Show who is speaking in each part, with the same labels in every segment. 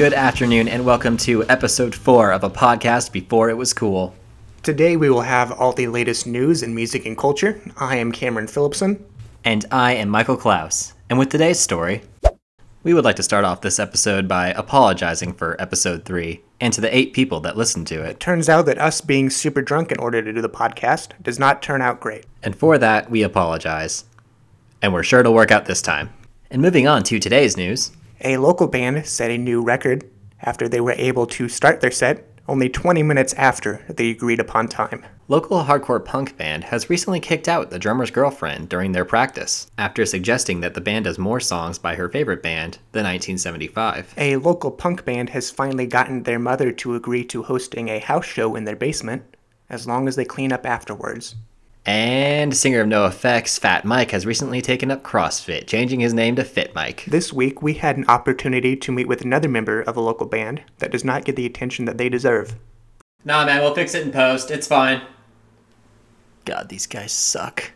Speaker 1: Good afternoon, and welcome to episode four of a podcast before it was cool.
Speaker 2: Today we will have all the latest news in music and culture. I am Cameron Phillipson.
Speaker 1: And I am Michael Klaus. And with today's story, we would like to start off this episode by apologizing for episode three and to the eight people that listened to it.
Speaker 2: It Turns out that us being super drunk in order to do the podcast does not turn out great.
Speaker 1: And for that, we apologize. And we're sure it'll work out this time. And moving on to today's news.
Speaker 2: A local band set a new record after they were able to start their set only 20 minutes after the agreed upon time.
Speaker 1: Local hardcore punk band has recently kicked out the drummer's girlfriend during their practice after suggesting that the band does more songs by her favorite band, the 1975.
Speaker 2: A local punk band has finally gotten their mother to agree to hosting a house show in their basement as long as they clean up afterwards.
Speaker 1: And singer of NOFX, Fat Mike, has recently taken up CrossFit, changing his name to Fit Mike.
Speaker 2: This week, we had an opportunity to meet with another member of a local band that does not get the attention that they deserve.
Speaker 1: Nah, man, we'll fix it in post. It's fine. God, these guys suck.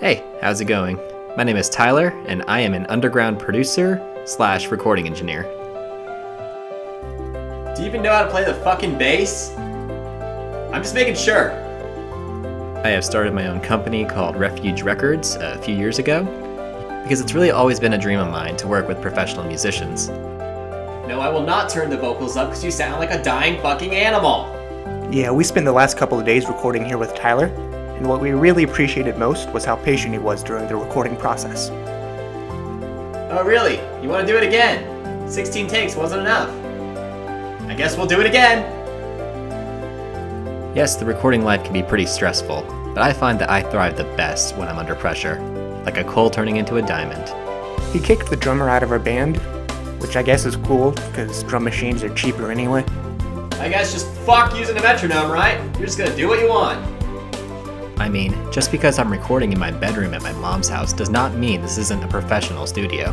Speaker 1: Hey, how's it going? My name is Tyler, and I am an underground producer slash recording engineer. Do you even know how to play the fucking bass? I'm just making sure. I have started my own company called Refuge Records uh, a few years ago because it's really always been a dream of mine to work with professional musicians. No, I will not turn the vocals up because you sound like a dying fucking animal.
Speaker 2: Yeah, we spent the last couple of days recording here with Tyler, and what we really appreciated most was how patient he was during the recording process.
Speaker 1: Oh, really? You want to do it again? 16 takes wasn't enough. I guess we'll do it again. Yes, the recording life can be pretty stressful, but I find that I thrive the best when I'm under pressure, like a coal turning into a diamond.
Speaker 2: He kicked the drummer out of our band, which I guess is cool because drum machines are cheaper anyway.
Speaker 1: I guess just fuck using a metronome, right? You're just gonna do what you want. I mean, just because I'm recording in my bedroom at my mom's house does not mean this isn't a professional studio.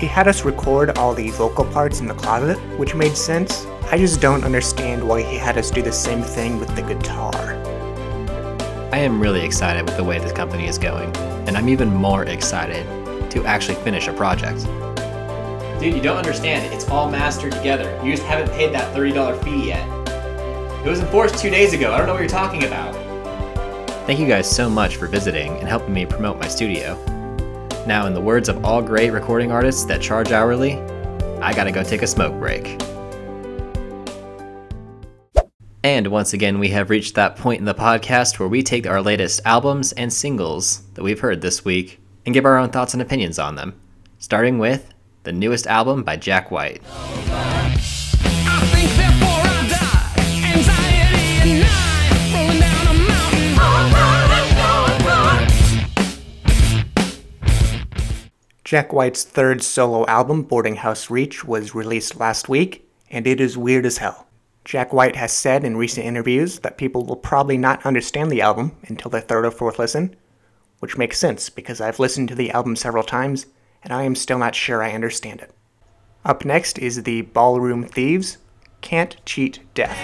Speaker 2: He had us record all the vocal parts in the closet, which made sense. I just don't understand why he had us do the same thing with the guitar.
Speaker 1: I am really excited with the way this company is going, and I'm even more excited to actually finish a project. Dude, you don't understand. It's all mastered together. You just haven't paid that $30 fee yet. It was enforced two days ago. I don't know what you're talking about. Thank you guys so much for visiting and helping me promote my studio. Now, in the words of all great recording artists that charge hourly, I gotta go take a smoke break. And once again, we have reached that point in the podcast where we take our latest albums and singles that we've heard this week and give our own thoughts and opinions on them, starting with the newest album by Jack White.
Speaker 2: Jack White's third solo album, Boarding House Reach, was released last week, and it is weird as hell. Jack White has said in recent interviews that people will probably not understand the album until their third or fourth listen, which makes sense because I've listened to the album several times and I am still not sure I understand it. Up next is the Ballroom Thieves, Can't Cheat Death.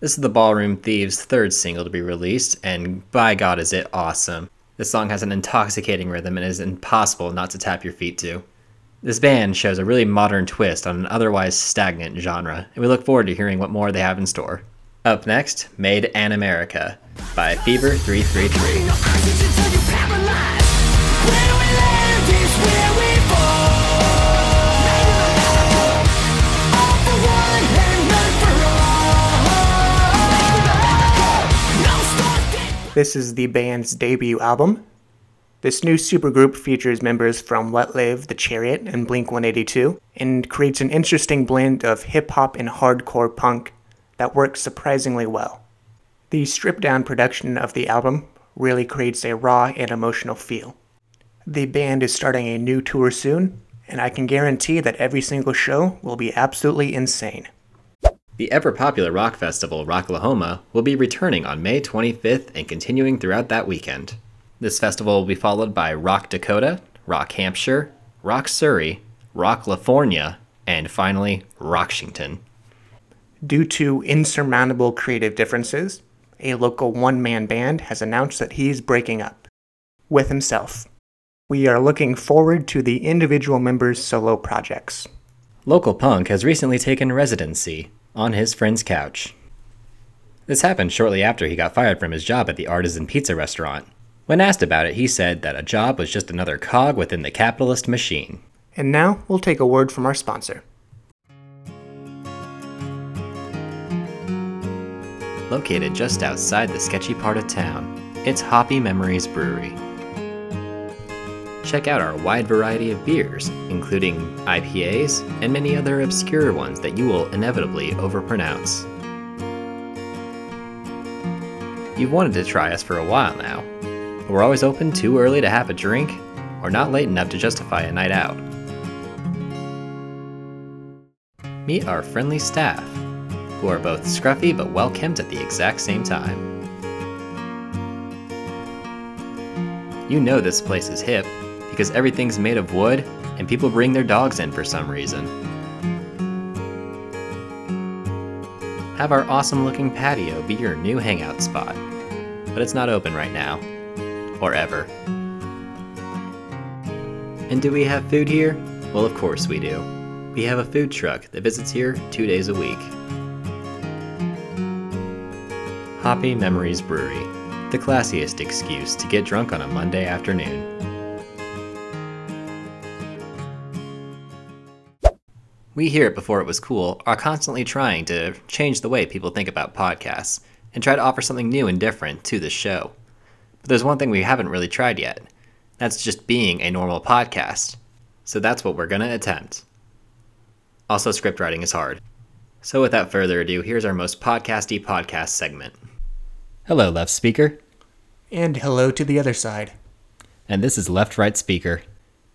Speaker 1: This is the Ballroom Thieves' third single to be released, and by God, is it awesome! This song has an intoxicating rhythm and is impossible not to tap your feet to. This band shows a really modern twist on an otherwise stagnant genre, and we look forward to hearing what more they have in store. Up next, Made an America by Fever 333.
Speaker 2: This is the band's debut album. This new supergroup features members from Let Live, The Chariot, and Blink 182, and creates an interesting blend of hip hop and hardcore punk that works surprisingly well. The stripped down production of the album really creates a raw and emotional feel. The band is starting a new tour soon, and I can guarantee that every single show will be absolutely insane.
Speaker 1: The ever popular rock festival Rocklahoma will be returning on May 25th and continuing throughout that weekend. This festival will be followed by Rock Dakota, Rock Hampshire, Rock Surrey, Rock California, and finally Rockshington.
Speaker 2: Due to insurmountable creative differences, a local one man band has announced that he's breaking up with himself. We are looking forward to the individual members' solo projects.
Speaker 1: Local Punk has recently taken residency on his friend's couch. This happened shortly after he got fired from his job at the Artisan Pizza restaurant. When asked about it, he said that a job was just another cog within the capitalist machine.
Speaker 2: And now we'll take a word from our sponsor.
Speaker 1: Located just outside the sketchy part of town, it's Hoppy Memories Brewery. Check out our wide variety of beers, including IPAs and many other obscure ones that you will inevitably overpronounce. You've wanted to try us for a while now. but We're always open too early to have a drink, or not late enough to justify a night out. Meet our friendly staff, who are both scruffy but well kempt at the exact same time. You know this place is hip because everything's made of wood and people bring their dogs in for some reason. Have our awesome looking patio be your new hangout spot, but it's not open right now. Or ever. And do we have food here? Well, of course we do. We have a food truck that visits here two days a week. Hoppy Memories Brewery, the classiest excuse to get drunk on a Monday afternoon. We here Before It Was Cool are constantly trying to change the way people think about podcasts and try to offer something new and different to the show. But there's one thing we haven't really tried yet. That's just being a normal podcast. So that's what we're going to attempt. Also, script writing is hard. So without further ado, here's our most podcasty podcast segment. Hello, left speaker.
Speaker 2: And hello to the other side.
Speaker 1: And this is Left Right Speaker.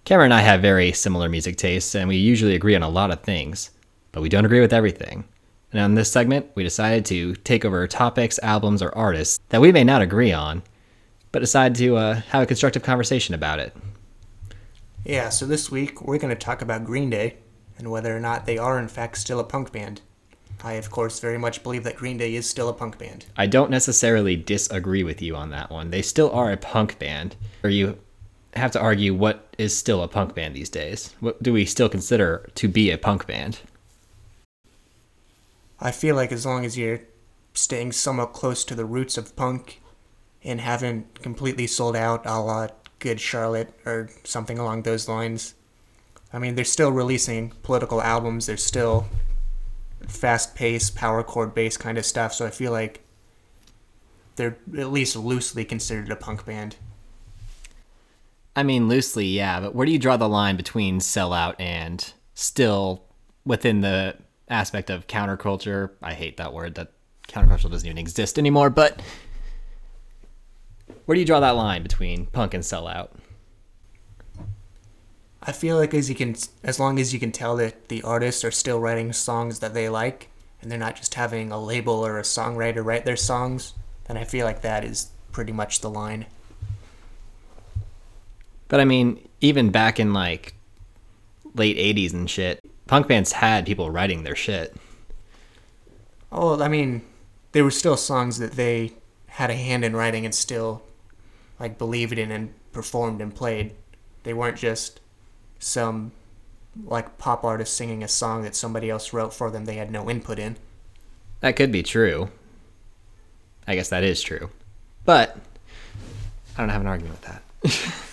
Speaker 1: Cameron and I have very similar music tastes, and we usually agree on a lot of things, but we don't agree with everything. And on this segment, we decided to take over topics, albums, or artists that we may not agree on, but decide to uh, have a constructive conversation about it.
Speaker 2: Yeah, so this week we're going to talk about Green Day and whether or not they are in fact still a punk band. I, of course, very much believe that Green Day is still a punk band.
Speaker 1: I don't necessarily disagree with you on that one. They still are a punk band, Are you have to argue what is still a punk band these days. What do we still consider to be a punk band?
Speaker 2: I feel like as long as you're staying somewhat close to the roots of punk and haven't completely sold out a la Good Charlotte or something along those lines. I mean, they're still releasing political albums, they're still fast paced, power chord based kind of stuff, so I feel like they're at least loosely considered a punk band.
Speaker 1: I mean, loosely, yeah, but where do you draw the line between sellout and still within the aspect of counterculture? I hate that word. That counterculture doesn't even exist anymore, but where do you draw that line between punk and sellout?
Speaker 2: I feel like as you can, as long as you can tell that the artists are still writing songs that they like, and they're not just having a label or a songwriter write their songs, then I feel like that is pretty much the line.
Speaker 1: But I mean, even back in like late 80s and shit, punk bands had people writing their shit.
Speaker 2: Oh, I mean, there were still songs that they had a hand in writing and still like believed in and performed and played. They weren't just some like pop artist singing a song that somebody else wrote for them they had no input in.
Speaker 1: That could be true. I guess that is true. But I don't have an argument with that.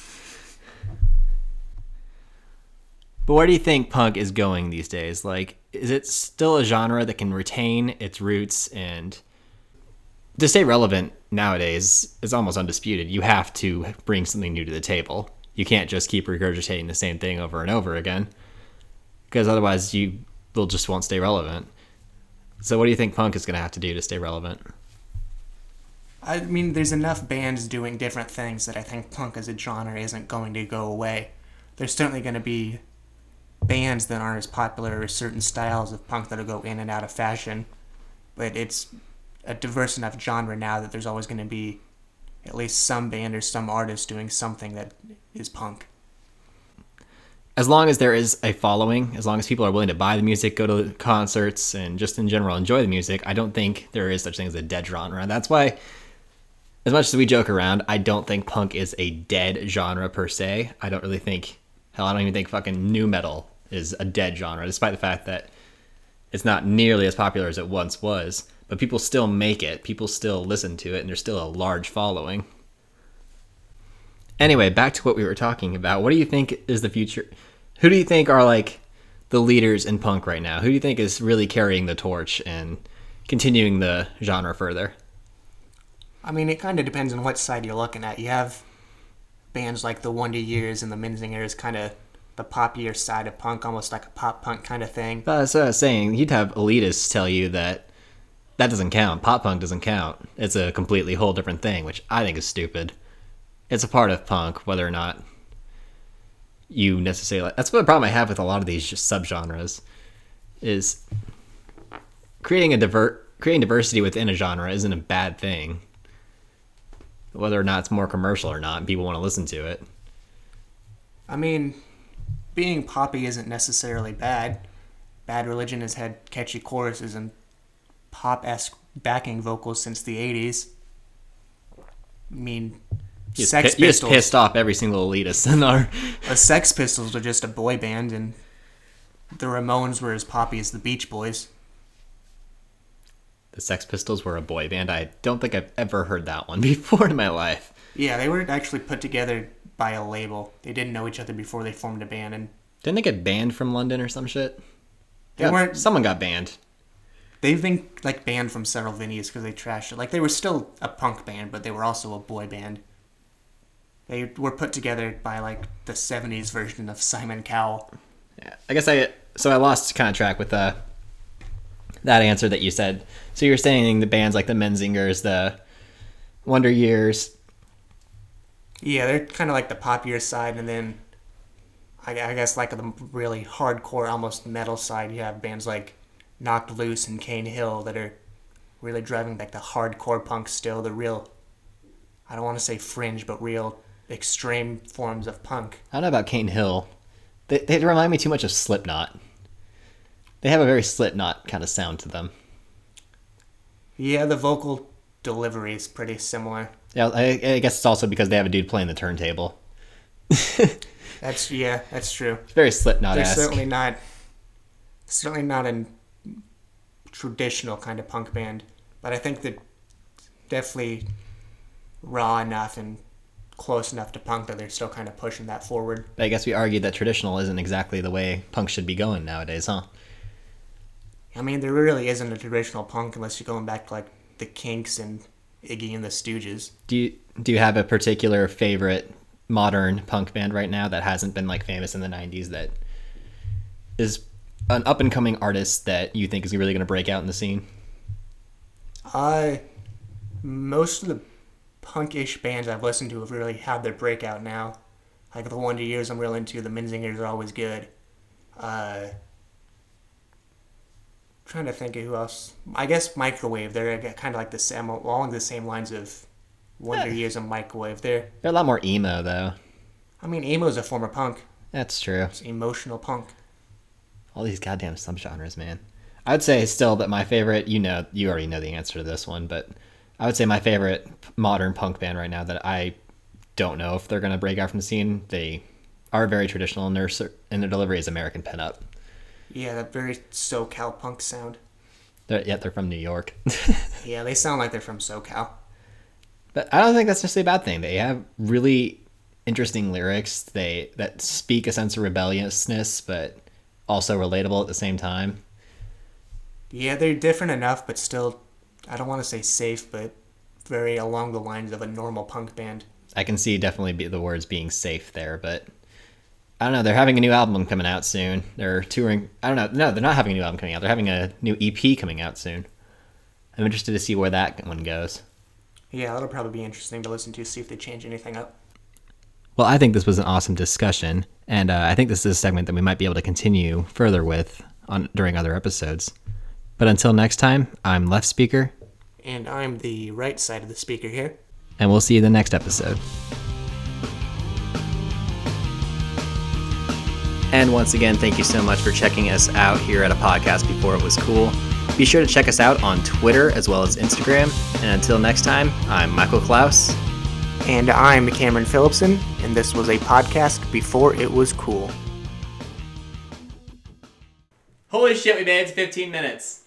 Speaker 1: but where do you think punk is going these days? Like, is it still a genre that can retain its roots and to stay relevant nowadays is almost undisputed. You have to bring something new to the table. You can't just keep regurgitating the same thing over and over again because otherwise you will just won't stay relevant. So what do you think punk is going to have to do to stay relevant?
Speaker 2: I mean, there's enough bands doing different things that I think punk as a genre isn't going to go away. There's certainly going to be bands that aren't as popular or certain styles of punk that'll go in and out of fashion, but it's a diverse enough genre now that there's always going to be at least some band or some artist doing something that is punk.
Speaker 1: as long as there is a following, as long as people are willing to buy the music, go to concerts, and just in general enjoy the music, I don't think there is such thing as a dead genre. That's why, as much as we joke around, I don't think punk is a dead genre per se. I don't really think, hell, I don't even think fucking nu metal is a dead genre, despite the fact that it's not nearly as popular as it once was. But people still make it, people still listen to it, and there's still a large following. Anyway, back to what we were talking about. What do you think is the future? Who do you think are like the leaders in punk right now? Who do you think is really carrying the torch and continuing the genre further?
Speaker 2: I mean, it kind of depends on what side you're looking at. You have bands like the Wonder Years and the Menzingers, kind of the poppier side of punk, almost like a pop punk kind of thing.
Speaker 1: That's what I was saying. You'd have elitists tell you that that doesn't count. Pop punk doesn't count. It's a completely whole different thing, which I think is stupid it's a part of punk, whether or not you necessarily. That's the problem I have with a lot of these just subgenres, is creating a divert creating diversity within a genre isn't a bad thing. Whether or not it's more commercial or not, and people want to listen to it.
Speaker 2: I mean, being poppy isn't necessarily bad. Bad Religion has had catchy choruses and pop esque backing vocals since the 80s. I mean,
Speaker 1: Sex Pistols. Pissed off every single elitist in our.
Speaker 2: The Sex Pistols were just a boy band, and the Ramones were as poppy as the Beach Boys.
Speaker 1: The Sex Pistols were a boy band. I don't think I've ever heard that one before in my life.
Speaker 2: Yeah, they were actually put together by a label. They didn't know each other before they formed a band, and
Speaker 1: didn't they get banned from London or some shit? They weren't. Someone got banned.
Speaker 2: They've been like banned from several venues because they trashed it. Like they were still a punk band, but they were also a boy band. They were put together by like the '70s version of Simon Cowell.
Speaker 1: Yeah, I guess I so I lost contract with uh, that answer that you said. So you're saying the bands like the Menzingers, the Wonder Years.
Speaker 2: Yeah, they're kind of like the popular side, and then I, I guess like the really hardcore, almost metal side. You have bands like Knocked Loose and Cane Hill that are really driving like the hardcore punk still, the real. I don't want to say fringe, but real extreme forms of punk.
Speaker 1: I don't know about Cane Hill. They, they remind me too much of Slipknot. They have a very Slipknot kind of sound to them.
Speaker 2: Yeah, the vocal delivery is pretty similar.
Speaker 1: Yeah, I, I guess it's also because they have a dude playing the turntable.
Speaker 2: that's yeah, that's true.
Speaker 1: It's very Slipknot.
Speaker 2: They're certainly not, certainly not a traditional kind of punk band, but I think that definitely raw enough and close enough to punk that they're still kind of pushing that forward.
Speaker 1: But I guess we argued that traditional isn't exactly the way punk should be going nowadays, huh?
Speaker 2: I mean, there really isn't a traditional punk unless you're going back to like the Kinks and Iggy and the Stooges.
Speaker 1: Do you do you have a particular favorite modern punk band right now that hasn't been like famous in the '90s that is an up and coming artist that you think is really going to break out in the scene?
Speaker 2: I most of the punkish bands I've listened to have really had their breakout now. Like the Wonder Years I'm real into, the Menzingers are always good. Uh, trying to think of who else. I guess Microwave. They're kind of like the same, along the same lines of Wonder yeah. Years and Microwave. They're
Speaker 1: they're a lot more emo though.
Speaker 2: I mean, emo is a form of punk.
Speaker 1: That's true.
Speaker 2: It's emotional punk.
Speaker 1: All these goddamn subgenres, man. I'd say still that my favorite. You know, you already know the answer to this one, but I would say my favorite modern punk band right now that I don't know if they're going to break out from the scene. They are very traditional in their in their delivery is American Pinup.
Speaker 2: Yeah, that very SoCal punk sound.
Speaker 1: They're, yeah, they're from New York.
Speaker 2: yeah, they sound like they're from SoCal.
Speaker 1: But I don't think that's necessarily a bad thing. They have really interesting lyrics. They that speak a sense of rebelliousness, but also relatable at the same time.
Speaker 2: Yeah, they're different enough, but still I don't want to say safe, but very along the lines of a normal punk band.
Speaker 1: I can see definitely be the words being safe there, but I don't know. They're having a new album coming out soon. They're touring. I don't know. No, they're not having a new album coming out. They're having a new EP coming out soon. I'm interested to see where that one goes.
Speaker 2: Yeah, that'll probably be interesting to listen to, see if they change anything up.
Speaker 1: Well, I think this was an awesome discussion, and uh, I think this is a segment that we might be able to continue further with on during other episodes. But until next time, I'm left speaker.
Speaker 2: And I'm the right side of the speaker here.
Speaker 1: And we'll see you in the next episode. And once again, thank you so much for checking us out here at a podcast before it was cool. Be sure to check us out on Twitter as well as Instagram. And until next time, I'm Michael Klaus.
Speaker 2: And I'm Cameron Phillipson, and this was a podcast before it was cool.
Speaker 1: Holy shit, we made it to 15 minutes.